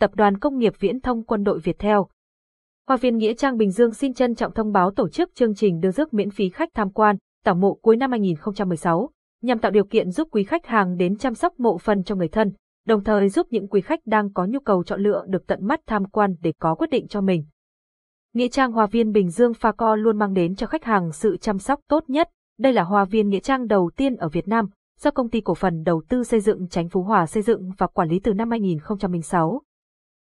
tập đoàn công nghiệp viễn thông quân đội Việt Theo. Hoa viên Nghĩa Trang Bình Dương xin trân trọng thông báo tổ chức chương trình đưa rước miễn phí khách tham quan, tảo mộ cuối năm 2016, nhằm tạo điều kiện giúp quý khách hàng đến chăm sóc mộ phần cho người thân, đồng thời giúp những quý khách đang có nhu cầu chọn lựa được tận mắt tham quan để có quyết định cho mình. Nghĩa trang Hoa viên Bình Dương Pha Co luôn mang đến cho khách hàng sự chăm sóc tốt nhất. Đây là hoa viên nghĩa trang đầu tiên ở Việt Nam, do công ty cổ phần đầu tư xây dựng Chánh Phú Hòa xây dựng và quản lý từ năm 2006.